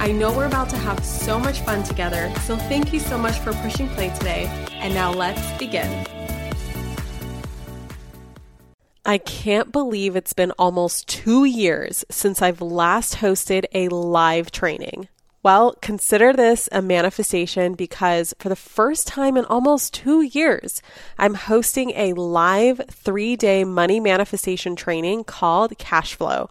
I know we're about to have so much fun together, so thank you so much for pushing play today. And now let's begin. I can't believe it's been almost two years since I've last hosted a live training. Well, consider this a manifestation because for the first time in almost two years, I'm hosting a live three day money manifestation training called Cash Flow.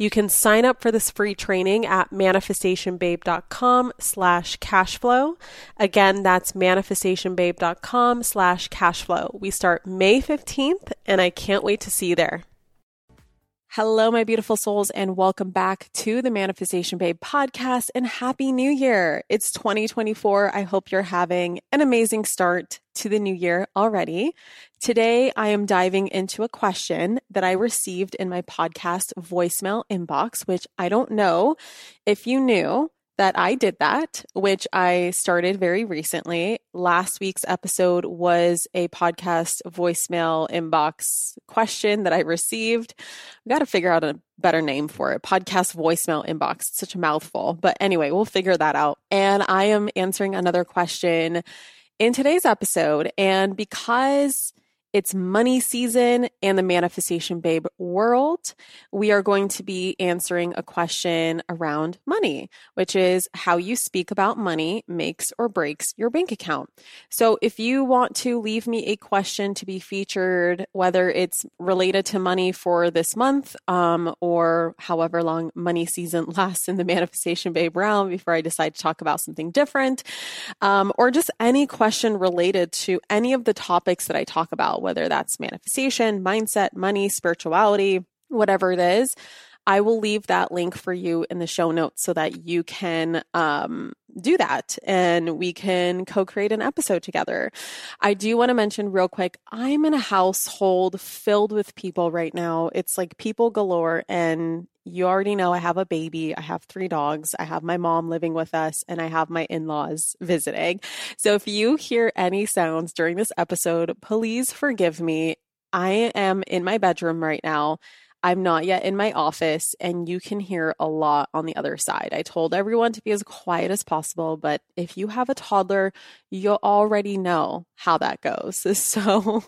You can sign up for this free training at manifestationbabe.com slash cashflow. Again, that's manifestationbabe.com slash cashflow. We start May 15th, and I can't wait to see you there. Hello, my beautiful souls, and welcome back to the Manifestation Babe podcast and Happy New Year. It's 2024. I hope you're having an amazing start to the new year already. Today, I am diving into a question that I received in my podcast voicemail inbox, which I don't know if you knew that I did that, which I started very recently. Last week's episode was a podcast voicemail inbox question that I received. I've got to figure out a better name for it podcast voicemail inbox. It's such a mouthful. But anyway, we'll figure that out. And I am answering another question in today's episode. And because it's money season and the Manifestation Babe world. We are going to be answering a question around money, which is how you speak about money makes or breaks your bank account. So if you want to leave me a question to be featured, whether it's related to money for this month um, or however long money season lasts in the Manifestation Babe realm before I decide to talk about something different, um, or just any question related to any of the topics that I talk about whether that's manifestation, mindset, money, spirituality, whatever it is. I will leave that link for you in the show notes so that you can um, do that and we can co create an episode together. I do want to mention real quick I'm in a household filled with people right now. It's like people galore, and you already know I have a baby, I have three dogs, I have my mom living with us, and I have my in laws visiting. So if you hear any sounds during this episode, please forgive me. I am in my bedroom right now. I'm not yet in my office, and you can hear a lot on the other side. I told everyone to be as quiet as possible, but if you have a toddler, you'll already know how that goes. So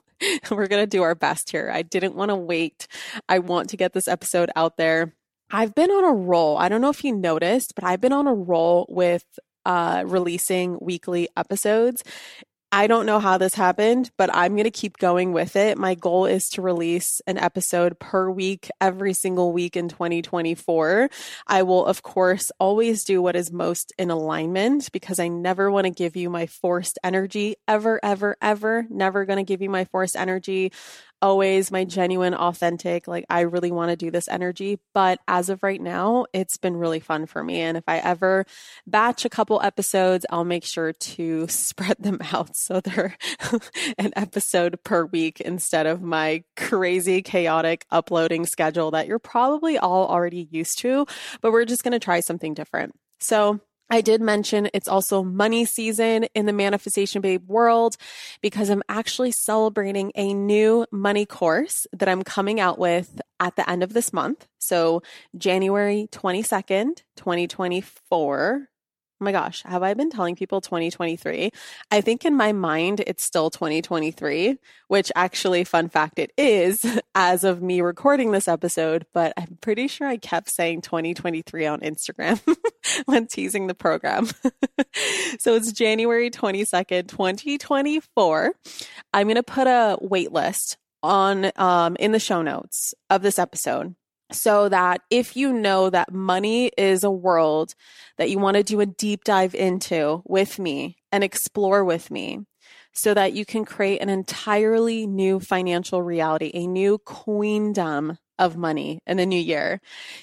we're going to do our best here. I didn't want to wait. I want to get this episode out there. I've been on a roll. I don't know if you noticed, but I've been on a roll with uh, releasing weekly episodes. I don't know how this happened, but I'm going to keep going with it. My goal is to release an episode per week every single week in 2024. I will, of course, always do what is most in alignment because I never want to give you my forced energy ever, ever, ever. Never going to give you my forced energy always my genuine, authentic, like I really want to do this energy. But as of right now, it's been really fun for me. And if I ever batch a couple episodes, I'll make sure to spread them out so they're an episode per week instead of my crazy, chaotic uploading schedule that you're probably all already used to. But we're just going to try something different. So, I did mention it's also money season in the Manifestation Babe world because I'm actually celebrating a new money course that I'm coming out with at the end of this month. So, January 22nd, 2024. Oh my gosh, have I been telling people 2023? I think in my mind it's still 2023, which actually, fun fact, it is as of me recording this episode, but I'm pretty sure I kept saying 2023 on Instagram when teasing the program. so it's January 22nd, 2024. I'm going to put a wait list on um, in the show notes of this episode so that if you know that money is a world that you want to do a deep dive into with me and explore with me, so that you can create an entirely new financial reality, a new queendom of money in the new year.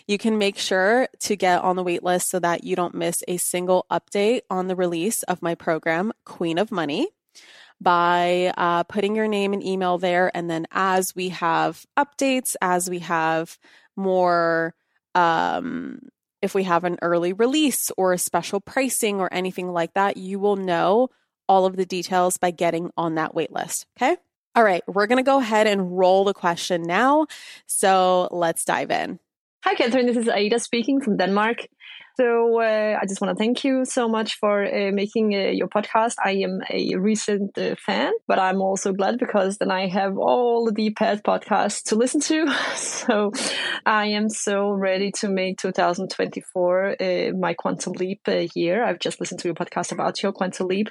You can make sure to get on the wait list so that you don't miss a single update on the release of my program, Queen of Money by uh, putting your name and email there. And then as we have updates, as we have more um, if we have an early release or a special pricing or anything like that, you will know all of the details by getting on that wait list. Okay. All right. We're going to go ahead and roll the question now. So let's dive in. Hi, Kathrin. This is Aida speaking from Denmark. So uh, I just want to thank you so much for uh, making uh, your podcast. I am a recent fan, but I'm also glad because then I have all the past podcasts to listen to. so I am so ready to make 2024 uh, my quantum leap year. I've just listened to your podcast about your quantum leap,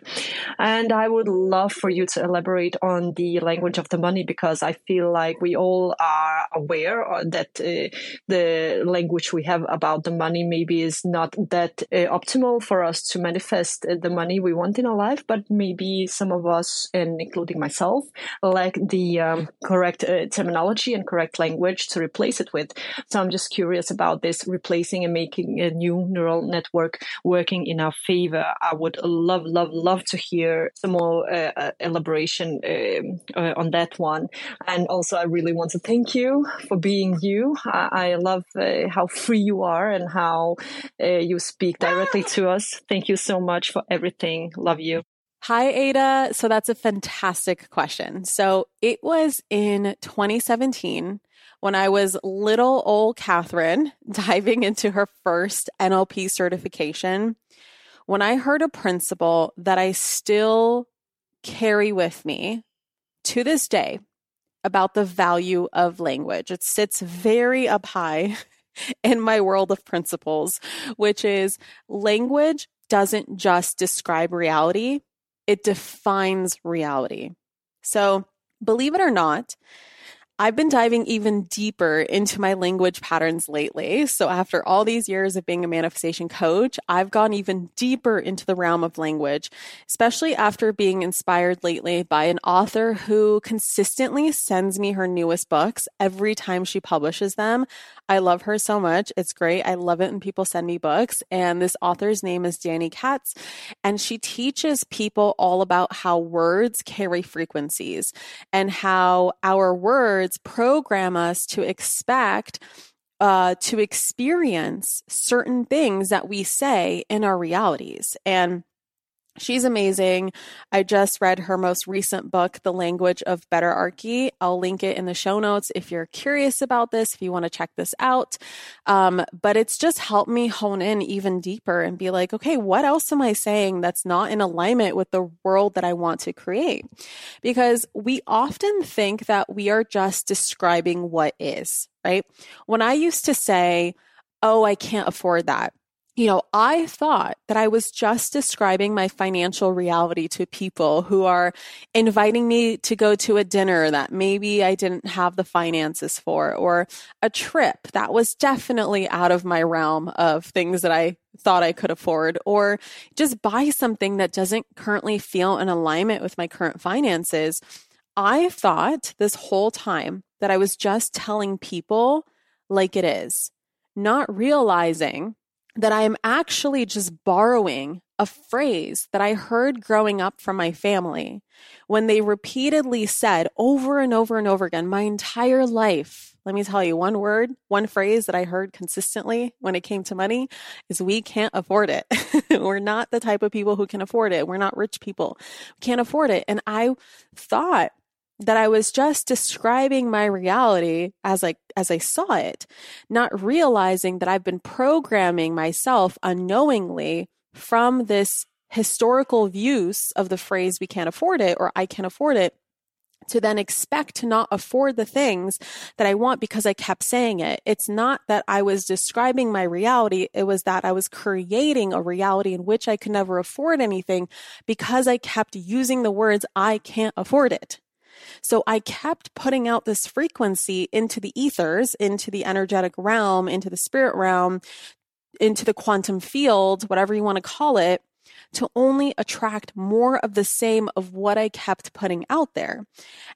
and I would love for you to elaborate on the language of the money because I feel like we all are aware that the language we have about the money maybe is not not that uh, optimal for us to manifest uh, the money we want in our life, but maybe some of us, and including myself, lack the um, correct uh, terminology and correct language to replace it with. So I'm just curious about this replacing and making a new neural network working in our favor. I would love, love, love to hear some more uh, uh elaboration um, uh, on that one. And also, I really want to thank you for being you. I, I love how free you are and how uh, Uh, you speak directly ah! to us. Thank you so much for everything. Love you. Hi, Aida. So that's a fantastic question. So it was in 2017 when I was little old Kathrin diving into her first NLP certification. When I heard a principle that I still carry with me to this day about the value of language, it sits very up high in my world of principles, which is language doesn't just describe reality, it defines reality. So, believe it or not, I've been diving even deeper into my language patterns lately. So, after all these years of being a manifestation coach, I've gone even deeper into the realm of language, especially after being inspired lately by an author who consistently sends me her newest books every time she publishes them. I love her so much. It's great. I love it when people send me books. And this author's name is Danny Katz, and she teaches people all about how words carry frequencies and how our words program us to expect uh, to experience certain things that we say in our realities. And She's amazing. I just read her most recent book, The Language of Betterarchy. I'll link it in the show notes if you're curious about this, if you want to check this out. Um, but it's just helped me hone in even deeper and be like, okay, what else am I saying that's not in alignment with the world that I want to create? Because we often think that we are just describing what is, right? When I used to say, oh, I can't afford that you know, I thought that I was just describing my financial reality to people who are inviting me to go to a dinner that maybe I didn't have the finances for, or a trip that was definitely out of my realm of things that I thought I could afford, or just buy something that doesn't currently feel in alignment with my current finances. I thought this whole time that I was just telling people like it is, not realizing that I am actually just borrowing a phrase that I heard growing up from my family when they repeatedly said over and over and over again, my entire life. Let me tell you one word, one phrase that I heard consistently when it came to money is we can't afford it. We're not the type of people who can afford it. We're not rich people. We can't afford it. And I thought that I was just describing my reality as I as I saw it, not realizing that I've been programming myself unknowingly from this historical use of the phrase we can't afford it or I can't afford it to then expect to not afford the things that I want because I kept saying it. It's not that I was describing my reality. It was that I was creating a reality in which I could never afford anything because I kept using the words, I can't afford it. So I kept putting out this frequency into the ethers, into the energetic realm, into the spirit realm, into the quantum field, whatever you want to call it, to only attract more of the same of what I kept putting out there.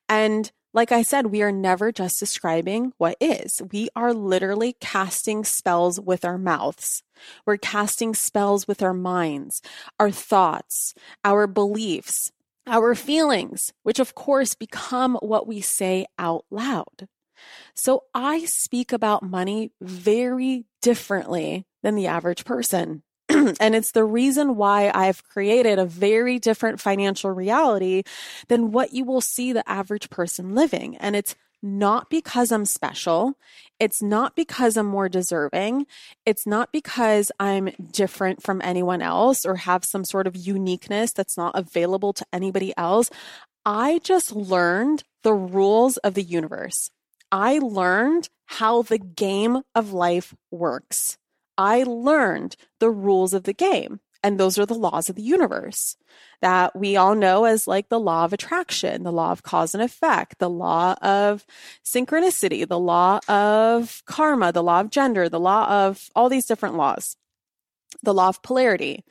And like I said, we are never just describing what is. We are literally casting spells with our mouths. We're casting spells with our minds, our thoughts, our beliefs, our feelings, which of course become what we say out loud. So I speak about money very differently than the average person. and it's the reason why I've created a very different financial reality than what you will see the average person living. And it's not because I'm special. It's not because I'm more deserving. It's not because I'm different from anyone else or have some sort of uniqueness that's not available to anybody else. I just learned the rules of the universe. I learned how the game of life works. I learned the rules of the game. And those are the laws of the universe that we all know as like the law of attraction, the law of cause and effect, the law of synchronicity, the law of karma, the law of gender, the law of all these different laws, the law of polarity,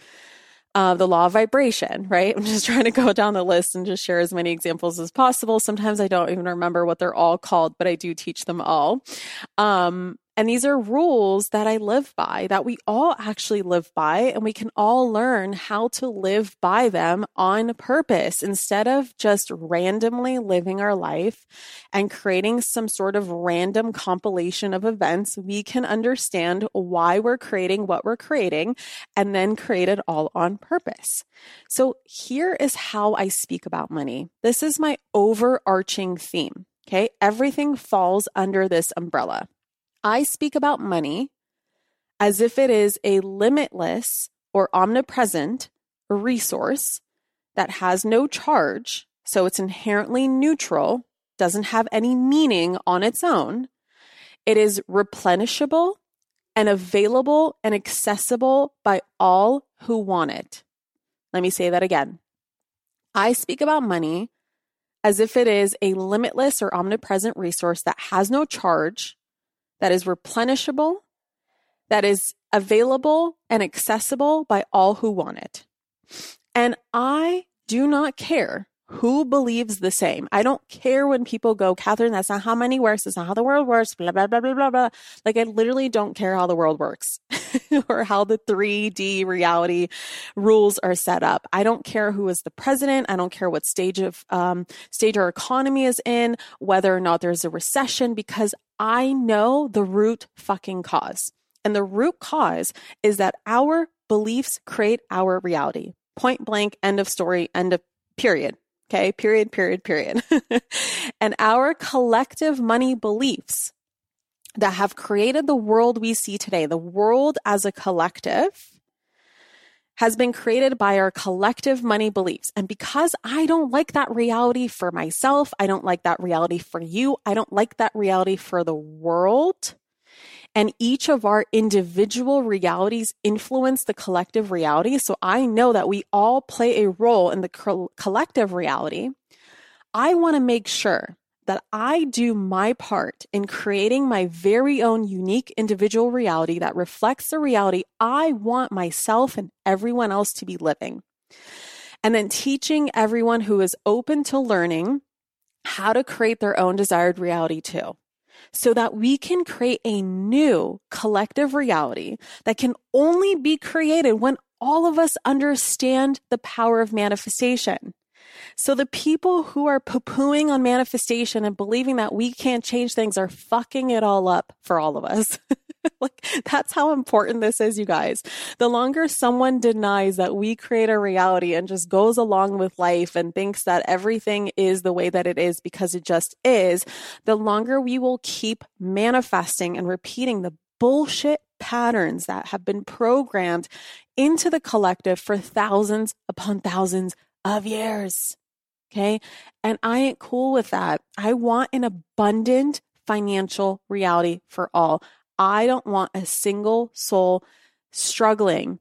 uh, the law of vibration, right? I'm just trying to go down the list and just share as many examples as possible. Sometimes I don't even remember what they're all called, but I do teach them all. Um, and these are rules that I live by, that we all actually live by, and we can all learn how to live by them on purpose instead of just randomly living our life and creating some sort of random compilation of events. We can understand why we're creating what we're creating and then create it all on purpose. So here is how I speak about money. This is my overarching theme. Okay. Everything falls under this umbrella. I speak about money as if it is a limitless or omnipresent resource that has no charge. So it's inherently neutral, doesn't have any meaning on its own. It is replenishable and available and accessible by all who want it. Let me say that again. I speak about money as if it is a limitless or omnipresent resource that has no charge, that is replenishable, that is available and accessible by all who want it. And I do not care who believes the same. I don't care when people go, Kathrin, that's not how money works. That's not how the world works. Blah, blah, blah, blah, blah, blah. Like, I literally don't care how the world works or how the 3D reality rules are set up. I don't care who is the president. I don't care what stage of, um, stage our economy is in, whether or not there's a recession, because I know the root fucking cause. And the root cause is that our beliefs create our reality. Point blank, end of story, end of period. Okay, period, period, period. and our collective money beliefs that have created the world we see today, the world as a collective, has been created by our collective money beliefs. And because I don't like that reality for myself, I don't like that reality for you, I don't like that reality for the world, and each of our individual realities influence the collective reality. So I know that we all play a role in the co- collective reality. I want to make sure that I do my part in creating my very own unique individual reality that reflects the reality I want myself and everyone else to be living. And then teaching everyone who is open to learning how to create their own desired reality too so that we can create a new collective reality that can only be created when all of us understand the power of manifestation. So the people who are poo pooing on manifestation and believing that we can't change things are fucking it all up for all of us. like that's how important this is, you guys. The longer someone denies that we create a reality and just goes along with life and thinks that everything is the way that it is because it just is, the longer we will keep manifesting and repeating the bullshit patterns that have been programmed into the collective for thousands upon thousands of years. Okay. And I ain't cool with that. I want an abundant financial reality for all. I don't want a single soul struggling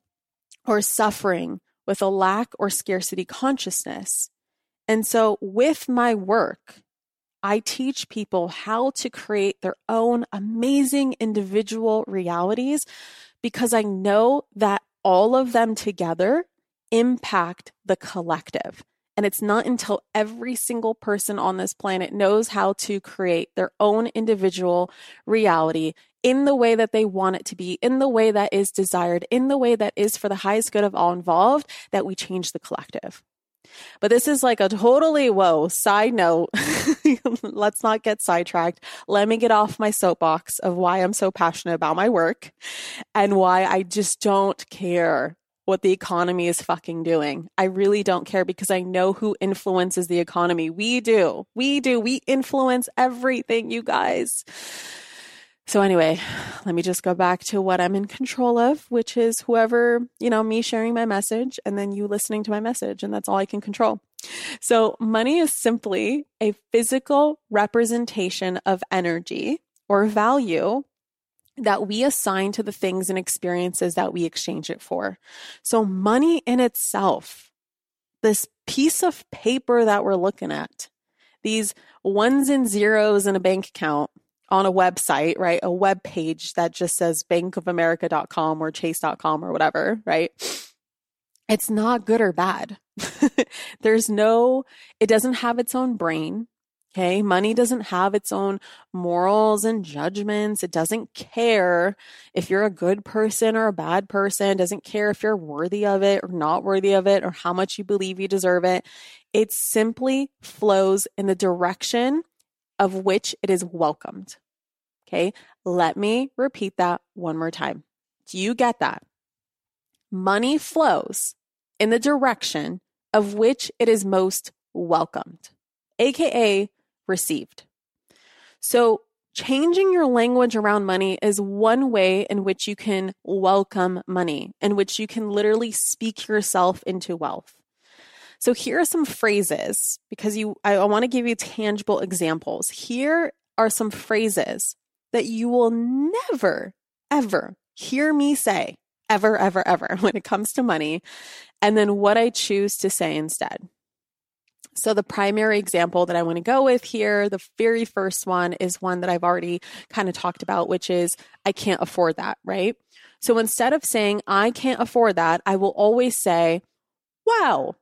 or suffering with a lack or scarcity consciousness. And so, with my work, I teach people how to create their own amazing individual realities because I know that all of them together impact the collective. And it's not until every single person on this planet knows how to create their own individual reality in the way that they want it to be, in the way that is desired, in the way that is for the highest good of all involved, that we change the collective. But this is like a totally whoa side note. Let's not get sidetracked. Let me get off my soapbox of why I'm so passionate about my work and why I just don't care what the economy is fucking doing. I really don't care because I know who influences the economy. We do. We do. We influence everything, you guys. So anyway, let me just go back to what I'm in control of, which is whoever, you know, me sharing my message and then you listening to my message. And that's all I can control. So money is simply a physical representation of energy or value that we assign to the things and experiences that we exchange it for. So money in itself, this piece of paper that we're looking at, these ones and zeros in a bank account, on a website, right? A web page that just says bankofamerica.com or chase.com or whatever, right? It's not good or bad. There's no, it doesn't have its own brain. Okay. Money doesn't have its own morals and judgments. It doesn't care if you're a good person or a bad person. Doesn't care if you're worthy of it or not worthy of it or how much you believe you deserve it. It simply flows in the direction of which it is welcomed. Okay, let me repeat that one more time. Do you get that? Money flows in the direction of which it is most welcomed, aka received. So, changing your language around money is one way in which you can welcome money, in which you can literally speak yourself into wealth. So here are some phrases because you I, I want to give you tangible examples. Here are some phrases that you will never ever hear me say ever ever ever when it comes to money and then what I choose to say instead. So, the primary example that I want to go with here, the very first one is one that I've already kind of talked about, which is I can't afford that, right? So, instead of saying I can't afford that, I will always say, wow,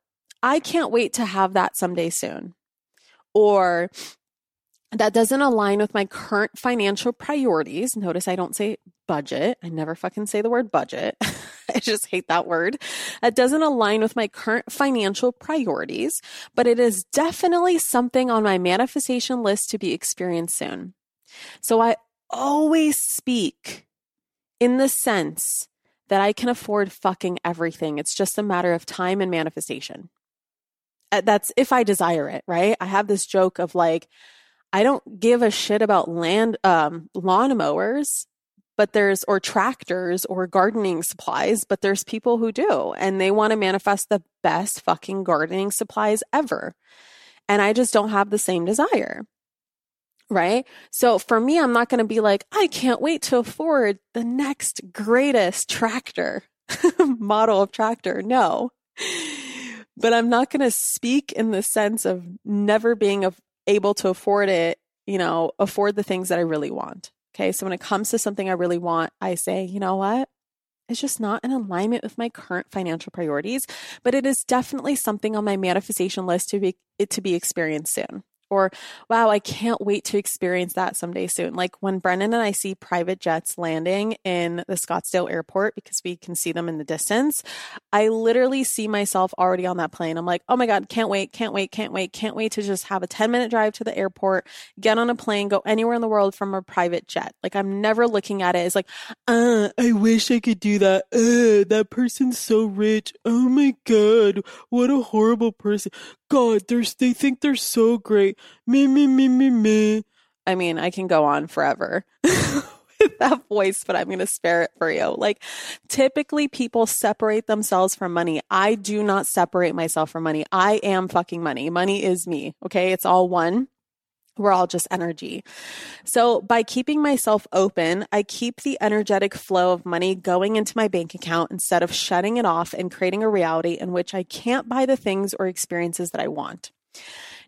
I can't wait to have that someday soon. Or that doesn't align with my current financial priorities. Notice I don't say budget. I never fucking say the word budget. I just hate that word. That doesn't align with my current financial priorities, but it is definitely something on my manifestation list to be experienced soon. So I always speak in the sense that I can afford fucking everything. It's just a matter of time and manifestation. Uh, that's if I desire it, right? I have this joke of like, I don't give a shit about land, um, lawnmowers, but there's, or tractors or gardening supplies, but there's people who do, and they want to manifest the best fucking gardening supplies ever. And I just don't have the same desire. Right. So for me, I'm not going to be like, I can't wait to afford the next greatest tractor model of tractor. No but I'm not going to speak in the sense of never being able to afford it, you know, afford the things that I really want. Okay. So when it comes to something I really want, I say, you know what? It's just not in alignment with my current financial priorities, but it is definitely something on my manifestation list to be to be experienced soon. Or, wow, I can't wait to experience that someday soon. Like when Brennan and I see private jets landing in the Scottsdale airport because we can see them in the distance, I literally see myself already on that plane. I'm like, oh my God, can't wait, can't wait, can't wait, can't wait to just have a 10 minute drive to the airport, get on a plane, go anywhere in the world from a private jet. Like I'm never looking at it as like, uh, I wish I could do that. Uh, that person's so rich. Oh my God, what a horrible person. God, they think they're so great. Me, me, me, me, me. I mean, I can go on forever. with that voice, but I'm going to spare it for you. Like, typically people separate themselves from money. I do not separate myself from money. I am fucking money. Money is me. Okay. It's all one. We're all just energy. So, by keeping myself open, I keep the energetic flow of money going into my bank account instead of shutting it off and creating a reality in which I can't buy the things or experiences that I want.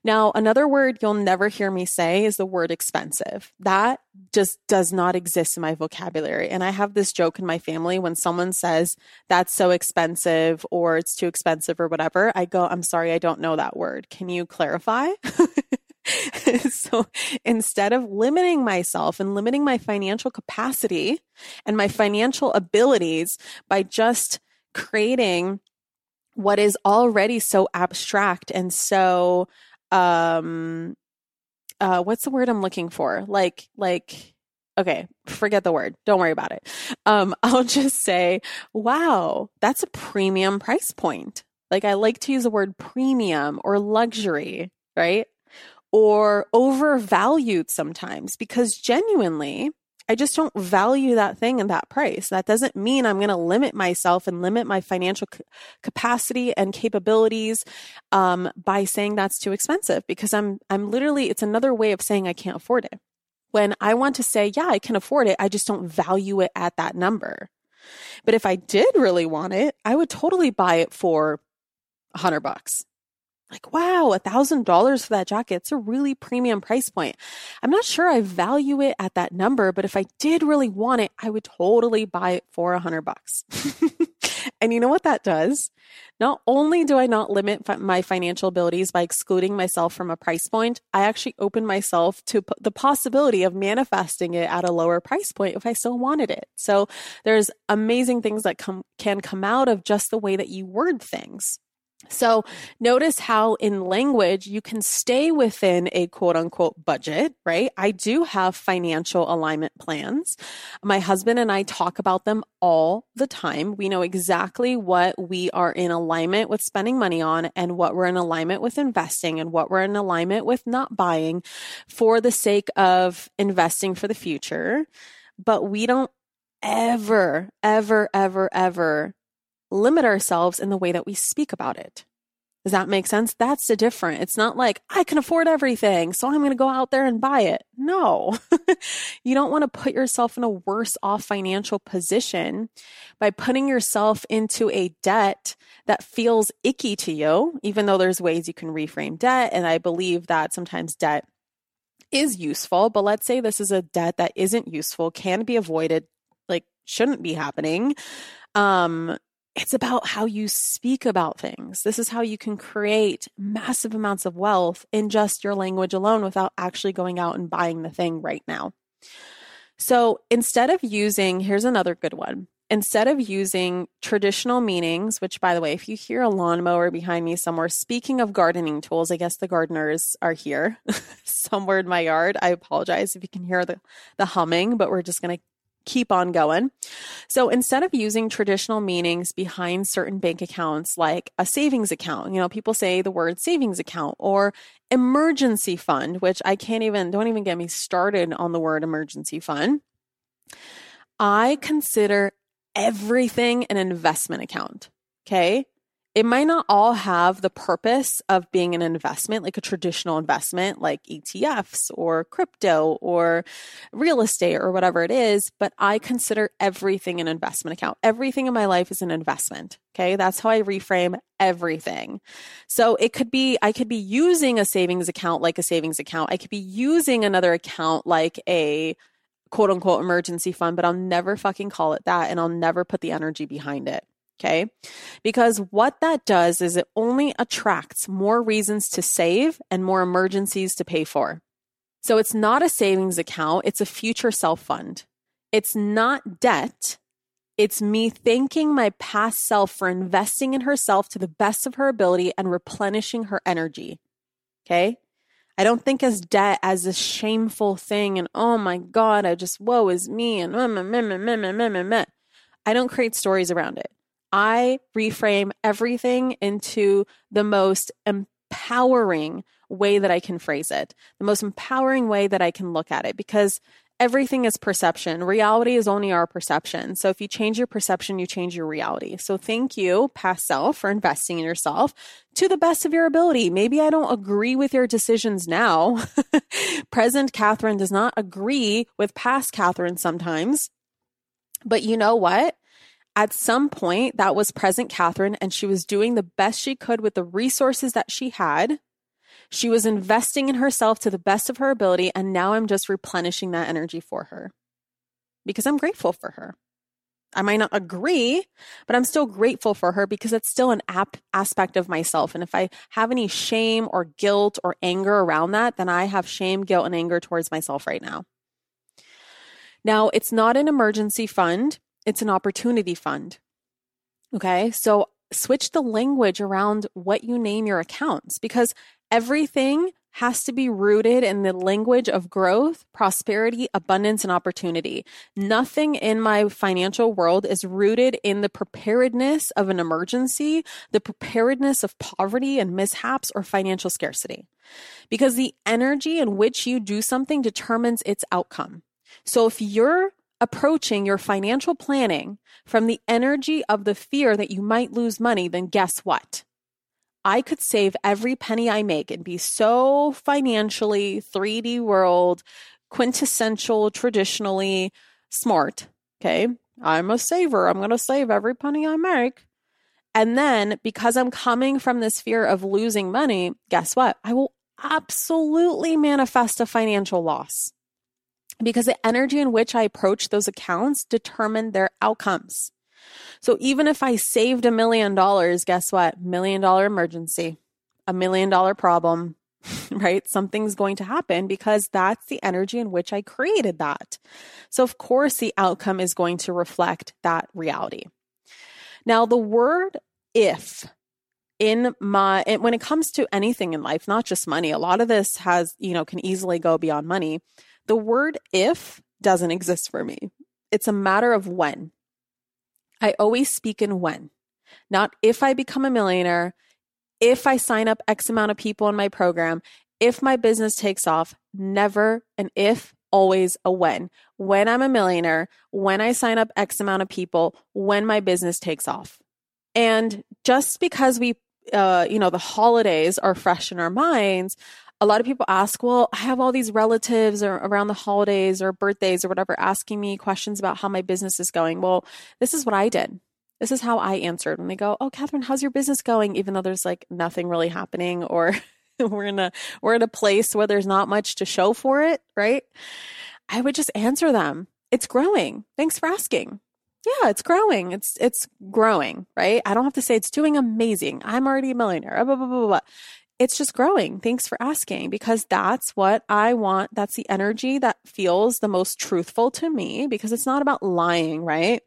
Now, another word you'll never hear me say is the word expensive. That just does not exist in my vocabulary. And I have this joke in my family when someone says that's so expensive or it's too expensive or whatever, I go, I'm sorry, I don't know that word. Can you clarify? so instead of limiting myself and limiting my financial capacity and my financial abilities by just creating what is already so abstract and so um uh what's the word I'm looking for? Like like okay, forget the word. Don't worry about it. Um I'll just say, wow, that's a premium price point. Like I like to use the word premium or luxury, right? Or overvalued sometimes because genuinely I just don't value that thing and that price. That doesn't mean I'm going to limit myself and limit my financial c- capacity and capabilities um, by saying that's too expensive because I'm I'm literally it's another way of saying I can't afford it. When I want to say, yeah, I can afford it, I just don't value it at that number. But if I did really want it, I would totally buy it for a hundred bucks like, wow, a thousand dollars for that jacket. It's a really premium price point. I'm not sure I value it at that number, but if I did really want it, I would totally buy it for a hundred bucks. and you know what that does? Not only do I not limit my financial abilities by excluding myself from a price point, I actually open myself to the possibility of manifesting it at a lower price point if I still wanted it. So there's amazing things that come, can come out of just the way that you word things. So notice how in language you can stay within a quote unquote budget, right? I do have financial alignment plans. My husband and I talk about them all the time. We know exactly what we are in alignment with spending money on and what we're in alignment with investing and what we're in alignment with not buying for the sake of investing for the future. But we don't ever, ever, ever, ever limit ourselves in the way that we speak about it. Does that make sense? That's the different. It's not like I can afford everything, so I'm going to go out there and buy it. No, you don't want to put yourself in a worse off financial position by putting yourself into a debt that feels icky to you, even though there's ways you can reframe debt. And I believe that sometimes debt is useful, but let's say this is a debt that isn't useful, can be avoided, like shouldn't be happening. Um, it's about how you speak about things. This is how you can create massive amounts of wealth in just your language alone without actually going out and buying the thing right now. So instead of using, here's another good one. Instead of using traditional meanings, which by the way, if you hear a lawnmower behind me somewhere, speaking of gardening tools, I guess the gardeners are here somewhere in my yard. I apologize if you can hear the, the humming, but we're just going to keep on going. So instead of using traditional meanings behind certain bank accounts like a savings account, you know, people say the word savings account or emergency fund, which I can't even, don't even get me started on the word emergency fund. I consider everything an investment account. Okay it might not all have the purpose of being an investment, like a traditional investment, like ETFs or crypto or real estate or whatever it is. But I consider everything an investment account. Everything in my life is an investment. Okay. That's how I reframe everything. So it could be, I could be using a savings account like a savings account. I could be using another account like a quote unquote emergency fund, but I'll never fucking call it that. And I'll never put the energy behind it. Okay. Because what that does is it only attracts more reasons to save and more emergencies to pay for. So it's not a savings account, it's a future self fund. It's not debt. It's me thanking my past self for investing in herself to the best of her ability and replenishing her energy. Okay. I don't think as debt as a shameful thing and oh my God, I just woe is me and meh, meh, meh, meh, meh, meh, meh, meh. I don't create stories around it. I reframe everything into the most empowering way that I can phrase it, the most empowering way that I can look at it, because everything is perception. Reality is only our perception. So if you change your perception, you change your reality. So thank you, past self, for investing in yourself to the best of your ability. Maybe I don't agree with your decisions now. Present Kathrin does not agree with past Kathrin sometimes. But you know what? At some point, that was present Kathrin, and she was doing the best she could with the resources that she had. She was investing in herself to the best of her ability, and now I'm just replenishing that energy for her because I'm grateful for her. I might not agree, but I'm still grateful for her because it's still an ap- aspect of myself. And if I have any shame or guilt or anger around that, then I have shame, guilt, and anger towards myself right now. Now, it's not an emergency fund it's an opportunity fund. Okay. So switch the language around what you name your accounts because everything has to be rooted in the language of growth, prosperity, abundance, and opportunity. Nothing in my financial world is rooted in the preparedness of an emergency, the preparedness of poverty and mishaps or financial scarcity. Because the energy in which you do something determines its outcome. So if you're approaching your financial planning from the energy of the fear that you might lose money, then guess what? I could save every penny I make and be so financially 3D world, quintessential, traditionally smart. Okay. I'm a saver. I'm going to save every penny I make. And then because I'm coming from this fear of losing money, guess what? I will absolutely manifest a financial loss because the energy in which I approach those accounts determined their outcomes. So even if I saved a million dollars, guess what? Million dollar emergency, a million dollar problem, right? Something's going to happen because that's the energy in which I created that. So of course the outcome is going to reflect that reality. Now the word if in my when it comes to anything in life, not just money, a lot of this has, you know, can easily go beyond money the word if doesn't exist for me. It's a matter of when. I always speak in when, not if I become a millionaire, if I sign up X amount of people in my program, if my business takes off, never an if, always a when. When I'm a millionaire, when I sign up X amount of people, when my business takes off. And just because we, uh, you know, the holidays are fresh in our minds, a lot of people ask, well, I have all these relatives or around the holidays or birthdays or whatever asking me questions about how my business is going. Well, this is what I did. This is how I answered when they go, Oh, Kathrin, how's your business going? Even though there's like nothing really happening or we're in a we're in a place where there's not much to show for it, right? I would just answer them. It's growing. Thanks for asking. Yeah, it's growing. It's it's growing, right? I don't have to say it's doing amazing. I'm already a millionaire. Blah, blah, blah, blah it's just growing. Thanks for asking because that's what I want. That's the energy that feels the most truthful to me because it's not about lying, right?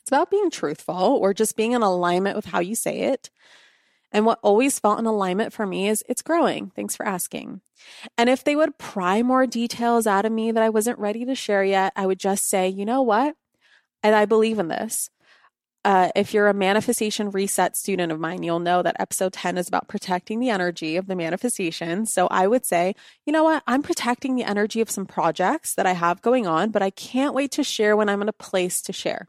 It's about being truthful or just being in alignment with how you say it. And what always felt in alignment for me is it's growing. Thanks for asking. And if they would pry more details out of me that I wasn't ready to share yet, I would just say, you know what? And I believe in this uh, if you're a manifestation reset student of mine, you'll know that episode 10 is about protecting the energy of the manifestation. So I would say, you know what? I'm protecting the energy of some projects that I have going on, but I can't wait to share when I'm in a place to share.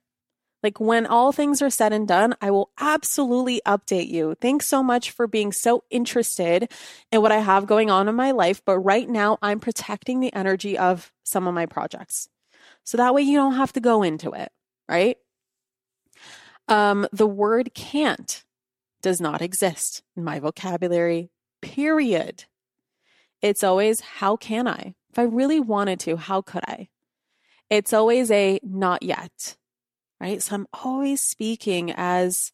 Like when all things are said and done, I will absolutely update you. Thanks so much for being so interested in what I have going on in my life. But right now, I'm protecting the energy of some of my projects. So that way you don't have to go into it, right? Um, the word can't does not exist in my vocabulary, period. It's always, how can I? If I really wanted to, how could I? It's always a not yet, right? So I'm always speaking as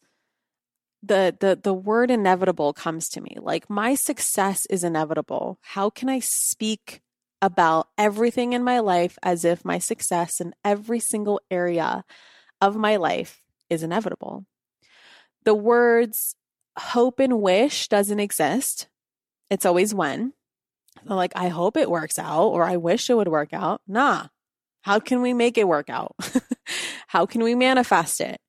the the the word inevitable comes to me. Like my success is inevitable. How can I speak about everything in my life as if my success in every single area of my life is inevitable? The words hope and wish doesn't exist. It's always when. like, I hope it works out or I wish it would work out. Nah. How can we make it work out? How can we manifest it?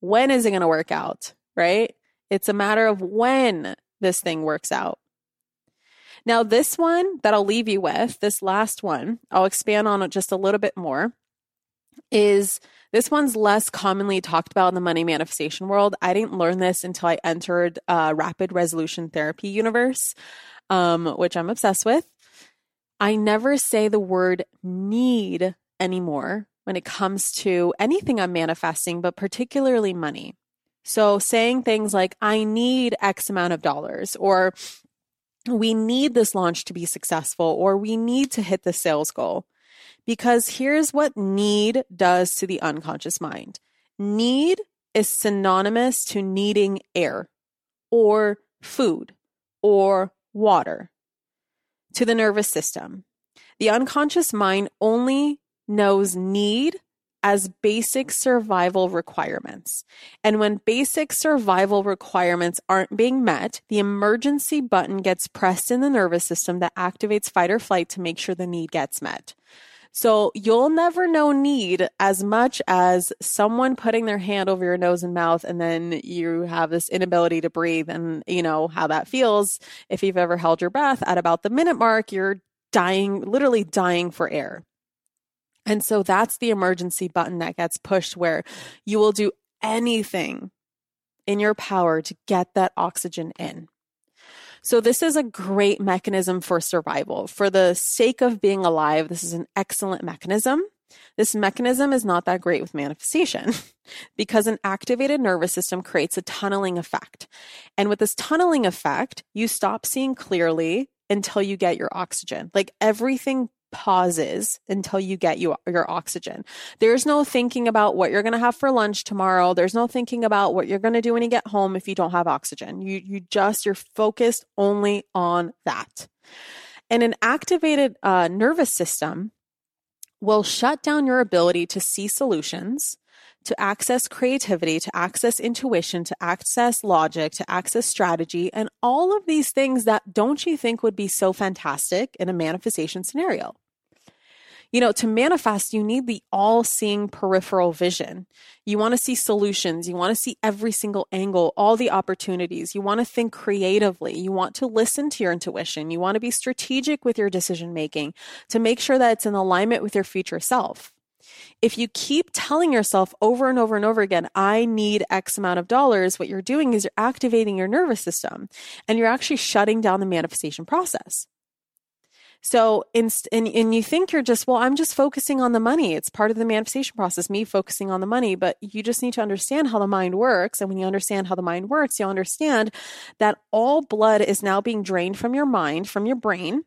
When is it going to work out? Right? It's a matter of when this thing works out. Now, this one that I'll leave you with, this last one, I'll expand on it just a little bit more, is this one's less commonly talked about in the money manifestation world. I didn't learn this until I entered uh, rapid resolution therapy universe, um, which I'm obsessed with. I never say the word need anymore when it comes to anything I'm manifesting, but particularly money. So saying things like, I need X amount of dollars, or we need this launch to be successful, or we need to hit the sales goal. Because here's what need does to the unconscious mind need is synonymous to needing air, or food, or water to the nervous system. The unconscious mind only knows need as basic survival requirements. And when basic survival requirements aren't being met, the emergency button gets pressed in the nervous system that activates fight or flight to make sure the need gets met. So you'll never know need as much as someone putting their hand over your nose and mouth and then you have this inability to breathe and you know how that feels. If you've ever held your breath at about the minute mark, you're dying, literally dying for air. And so that's the emergency button that gets pushed where you will do anything in your power to get that oxygen in. So, this is a great mechanism for survival. For the sake of being alive, this is an excellent mechanism. This mechanism is not that great with manifestation because an activated nervous system creates a tunneling effect. And with this tunneling effect, you stop seeing clearly until you get your oxygen. Like everything pauses until you get you, your oxygen. There's no thinking about what you're going to have for lunch tomorrow. There's no thinking about what you're going to do when you get home if you don't have oxygen. You you just you're focused only on that. And an activated uh, nervous system will shut down your ability to see solutions, to access creativity, to access intuition, to access logic, to access strategy, and all of these things that don't you think would be so fantastic in a manifestation scenario? You know, to manifest, you need the all seeing peripheral vision. You want to see solutions. You want to see every single angle, all the opportunities. You want to think creatively. You want to listen to your intuition. You want to be strategic with your decision making to make sure that it's in alignment with your future self. If you keep telling yourself over and over and over again, I need X amount of dollars, what you're doing is you're activating your nervous system and you're actually shutting down the manifestation process. So, in, and, and you think you're just, well, I'm just focusing on the money. It's part of the manifestation process, me focusing on the money. But you just need to understand how the mind works. And when you understand how the mind works, you'll understand that all blood is now being drained from your mind, from your brain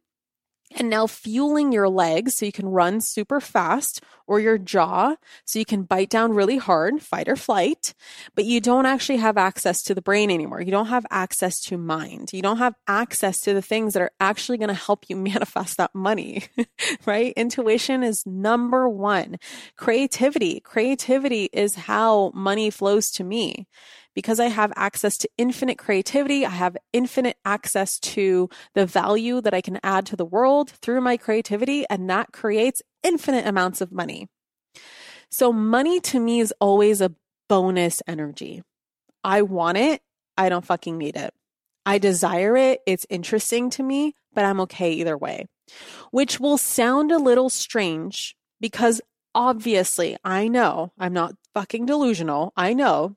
and now fueling your legs so you can run super fast or your jaw so you can bite down really hard, fight or flight, but you don't actually have access to the brain anymore. You don't have access to mind. You don't have access to the things that are actually going to help you manifest that money, right? Intuition is number one. Creativity. Creativity is how money flows to me because I have access to infinite creativity, I have infinite access to the value that I can add to the world through my creativity, and that creates infinite amounts of money. So, money to me is always a bonus energy. I want it, I don't fucking need it. I desire it, it's interesting to me, but I'm okay either way. Which will sound a little strange because obviously I know I'm not fucking delusional. I know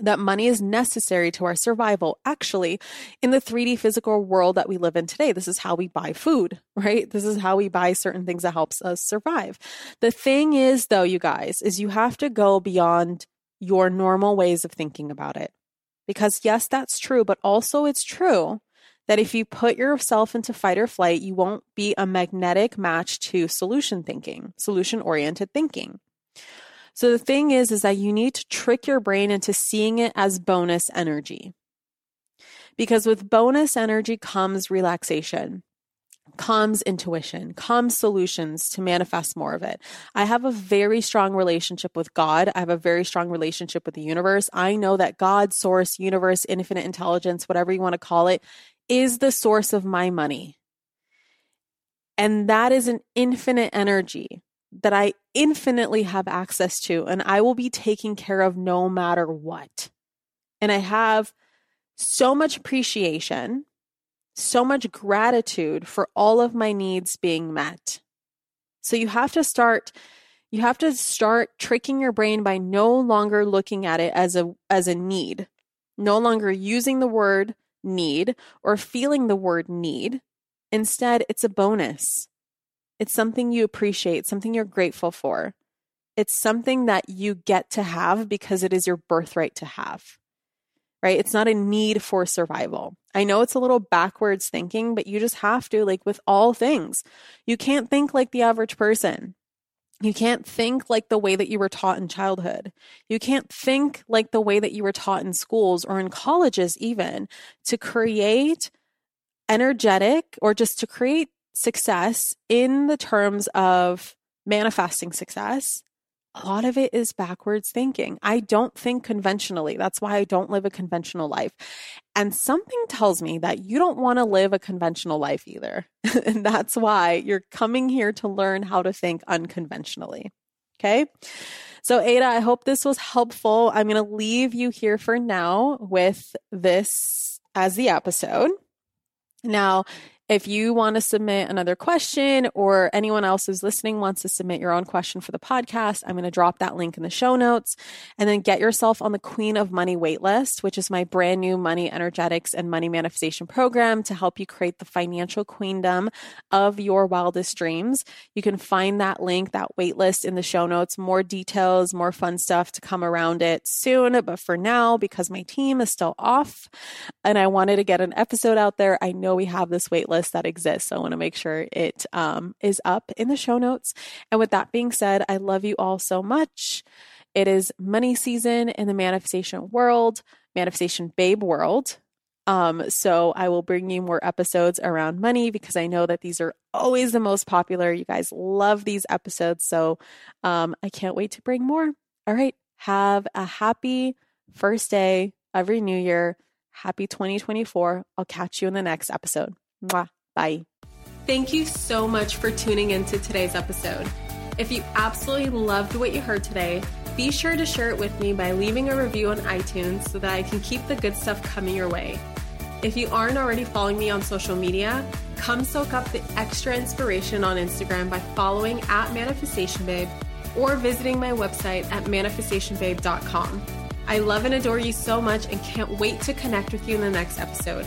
that money is necessary to our survival. Actually, in the 3D physical world that we live in today, this is how we buy food, right? This is how we buy certain things that helps us survive. The thing is though, you guys, is you have to go beyond your normal ways of thinking about it. Because yes, that's true, but also it's true that if you put yourself into fight or flight, you won't be a magnetic match to solution thinking, solution oriented thinking. So the thing is, is that you need to trick your brain into seeing it as bonus energy. Because with bonus energy comes relaxation comes intuition, comes solutions to manifest more of it. I have a very strong relationship with God. I have a very strong relationship with the universe. I know that God, source, universe, infinite intelligence, whatever you want to call it, is the source of my money. And that is an infinite energy that I infinitely have access to, and I will be taken care of no matter what. And I have so much appreciation so much gratitude for all of my needs being met. So you have to start you have to start tricking your brain by no longer looking at it as a as a need. No longer using the word need or feeling the word need. Instead, it's a bonus. It's something you appreciate, something you're grateful for. It's something that you get to have because it is your birthright to have right? It's not a need for survival. I know it's a little backwards thinking, but you just have to, like with all things, you can't think like the average person. You can't think like the way that you were taught in childhood. You can't think like the way that you were taught in schools or in colleges, even to create energetic or just to create success in the terms of manifesting success a lot of it is backwards thinking. I don't think conventionally. That's why I don't live a conventional life. And something tells me that you don't want to live a conventional life either. and that's why you're coming here to learn how to think unconventionally. Okay. So, Aida, I hope this was helpful. I'm going to leave you here for now with this as the episode. Now, if you want to submit another question or anyone else who's listening wants to submit your own question for the podcast, I'm going to drop that link in the show notes and then get yourself on the Queen of Money waitlist, which is my brand new money energetics and money manifestation program to help you create the financial queendom of your wildest dreams. You can find that link, that waitlist in the show notes, more details, more fun stuff to come around it soon. But for now, because my team is still off and I wanted to get an episode out there, I know we have this waitlist list that exists. So I want to make sure it um, is up in the show notes. And with that being said, I love you all so much. It is money season in the manifestation world, manifestation babe world. Um, so I will bring you more episodes around money because I know that these are always the most popular. You guys love these episodes. So um, I can't wait to bring more. All right. Have a happy first day every new year. Happy 2024. I'll catch you in the next episode. Mwah. Bye. Thank you so much for tuning into today's episode. If you absolutely loved what you heard today, be sure to share it with me by leaving a review on iTunes so that I can keep the good stuff coming your way. If you aren't already following me on social media, come soak up the extra inspiration on Instagram by following at Manifestation Babe or visiting my website at manifestationbabe.com. I love and adore you so much and can't wait to connect with you in the next episode.